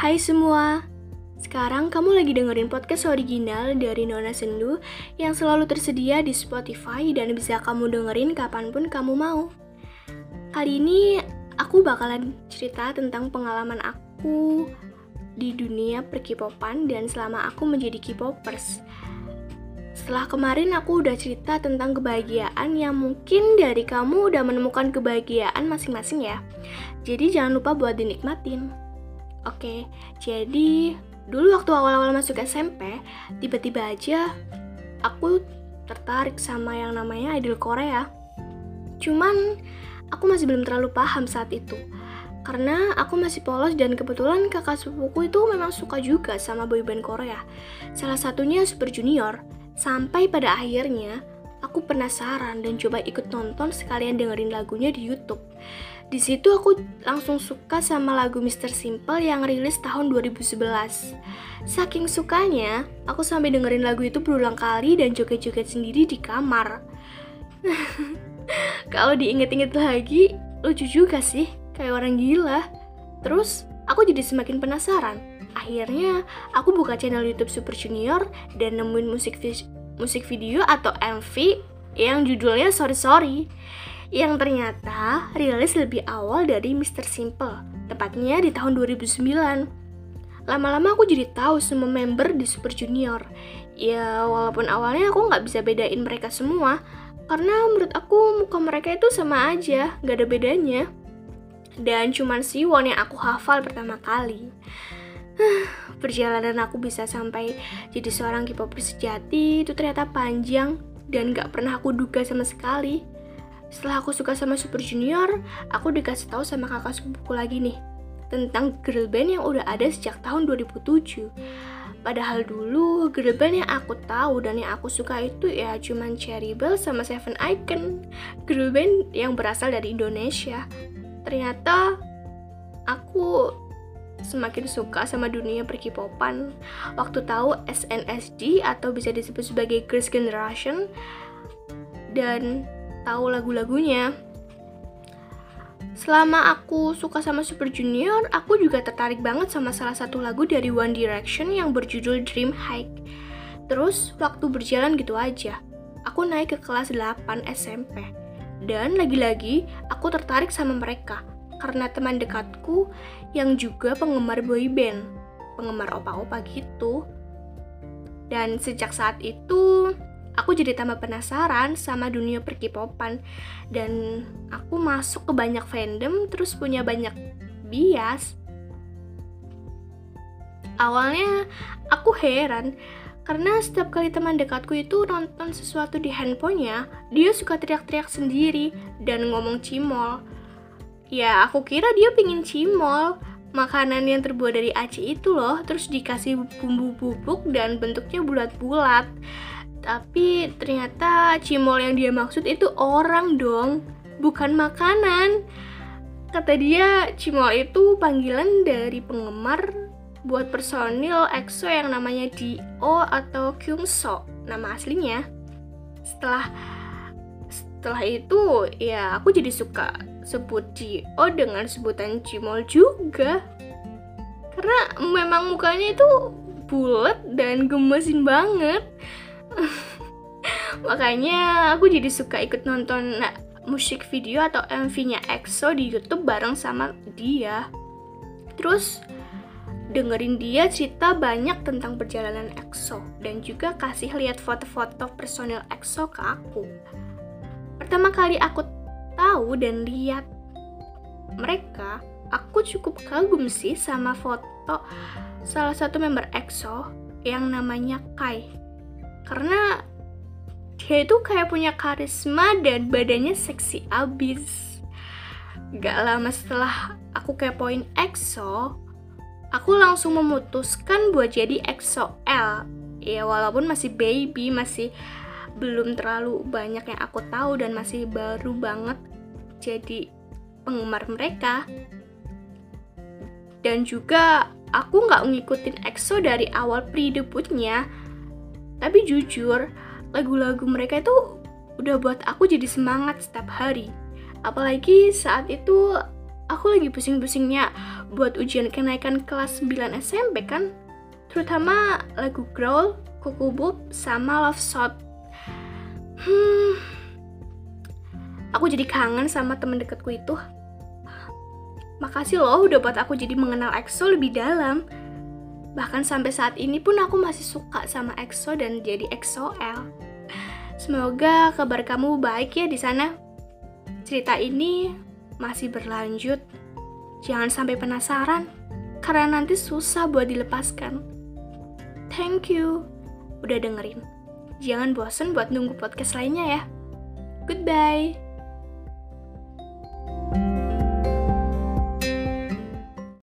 Hai semua, sekarang kamu lagi dengerin podcast original dari Nona Sendu yang selalu tersedia di Spotify dan bisa kamu dengerin kapan pun kamu mau. Kali ini aku bakalan cerita tentang pengalaman aku di dunia perkipopan dan selama aku menjadi kipopers. Setelah kemarin aku udah cerita tentang kebahagiaan yang mungkin dari kamu udah menemukan kebahagiaan masing-masing ya. Jadi jangan lupa buat dinikmatin. Oke, jadi dulu waktu awal-awal masuk SMP, tiba-tiba aja aku tertarik sama yang namanya idol Korea. Cuman aku masih belum terlalu paham saat itu. Karena aku masih polos dan kebetulan kakak sepupuku itu memang suka juga sama boyband Korea. Salah satunya Super Junior. Sampai pada akhirnya aku penasaran dan coba ikut nonton sekalian dengerin lagunya di YouTube. Di situ aku langsung suka sama lagu Mr. Simple yang rilis tahun 2011. Saking sukanya, aku sampai dengerin lagu itu berulang kali dan joget-joget sendiri di kamar. Kalau diinget-inget lagi, lucu juga sih, kayak orang gila. Terus, aku jadi semakin penasaran. Akhirnya, aku buka channel YouTube Super Junior dan nemuin musik musik video atau MV yang judulnya Sorry Sorry yang ternyata rilis lebih awal dari Mr. Simple, tepatnya di tahun 2009. Lama-lama aku jadi tahu semua member di Super Junior. Ya, walaupun awalnya aku nggak bisa bedain mereka semua, karena menurut aku muka mereka itu sama aja, nggak ada bedanya. Dan cuman Siwon yang aku hafal pertama kali. Perjalanan aku bisa sampai jadi seorang K-popper sejati itu ternyata panjang dan gak pernah aku duga sama sekali. Setelah aku suka sama Super Junior, aku dikasih tahu sama kakak sepupuku lagi nih tentang girl band yang udah ada sejak tahun 2007. Padahal dulu girl band yang aku tahu dan yang aku suka itu ya cuman Cherry Bell sama Seven Icon. Girl band yang berasal dari Indonesia. Ternyata aku semakin suka sama dunia perkipopan. Waktu tahu SNSD atau bisa disebut sebagai Girls Generation dan tahu lagu-lagunya. Selama aku suka sama Super Junior, aku juga tertarik banget sama salah satu lagu dari One Direction yang berjudul Dream High. Terus, waktu berjalan gitu aja. Aku naik ke kelas 8 SMP. Dan lagi-lagi, aku tertarik sama mereka. Karena teman dekatku yang juga penggemar boyband. Penggemar opa-opa gitu. Dan sejak saat itu, aku jadi tambah penasaran sama dunia perkipopan. Dan aku masuk ke banyak fandom terus punya banyak bias. Awalnya aku heran karena setiap kali teman dekatku itu nonton sesuatu di handphonenya dia suka teriak-teriak sendiri dan ngomong cimol. Ya aku kira dia pingin cimol. Makanan yang terbuat dari aci itu loh terus dikasih bumbu bubuk dan bentuknya bulat-bulat tapi ternyata cimol yang dia maksud itu orang dong, bukan makanan. Kata dia, cimol itu panggilan dari penggemar buat personil EXO yang namanya Dio atau Kyungso, nama aslinya. Setelah setelah itu, ya aku jadi suka sebut Dio dengan sebutan cimol juga. Karena memang mukanya itu bulat dan gemesin banget. Makanya aku jadi suka ikut nonton nah, musik video atau MV-nya EXO di YouTube bareng sama dia. Terus dengerin dia cerita banyak tentang perjalanan EXO dan juga kasih lihat foto-foto personil EXO ke aku. Pertama kali aku tahu dan lihat mereka, aku cukup kagum sih sama foto salah satu member EXO yang namanya Kai karena dia itu kayak punya karisma dan badannya seksi abis. Gak lama setelah aku kepoin EXO aku langsung memutuskan buat jadi EXO L. Ya walaupun masih baby masih belum terlalu banyak yang aku tahu dan masih baru banget jadi penggemar mereka. Dan juga aku nggak ngikutin EXO dari awal pre-debutnya tapi jujur, lagu-lagu mereka itu udah buat aku jadi semangat setiap hari. Apalagi saat itu aku lagi pusing-pusingnya buat ujian kenaikan kelas 9 SMP kan. Terutama lagu Growl, Kukubub, sama Love Shot. Hmm, aku jadi kangen sama temen deketku itu. Makasih loh udah buat aku jadi mengenal EXO lebih dalam. Bahkan sampai saat ini pun aku masih suka sama EXO dan jadi EXO-L. Semoga kabar kamu baik ya di sana. Cerita ini masih berlanjut. Jangan sampai penasaran, karena nanti susah buat dilepaskan. Thank you udah dengerin. Jangan bosen buat nunggu podcast lainnya ya. Goodbye.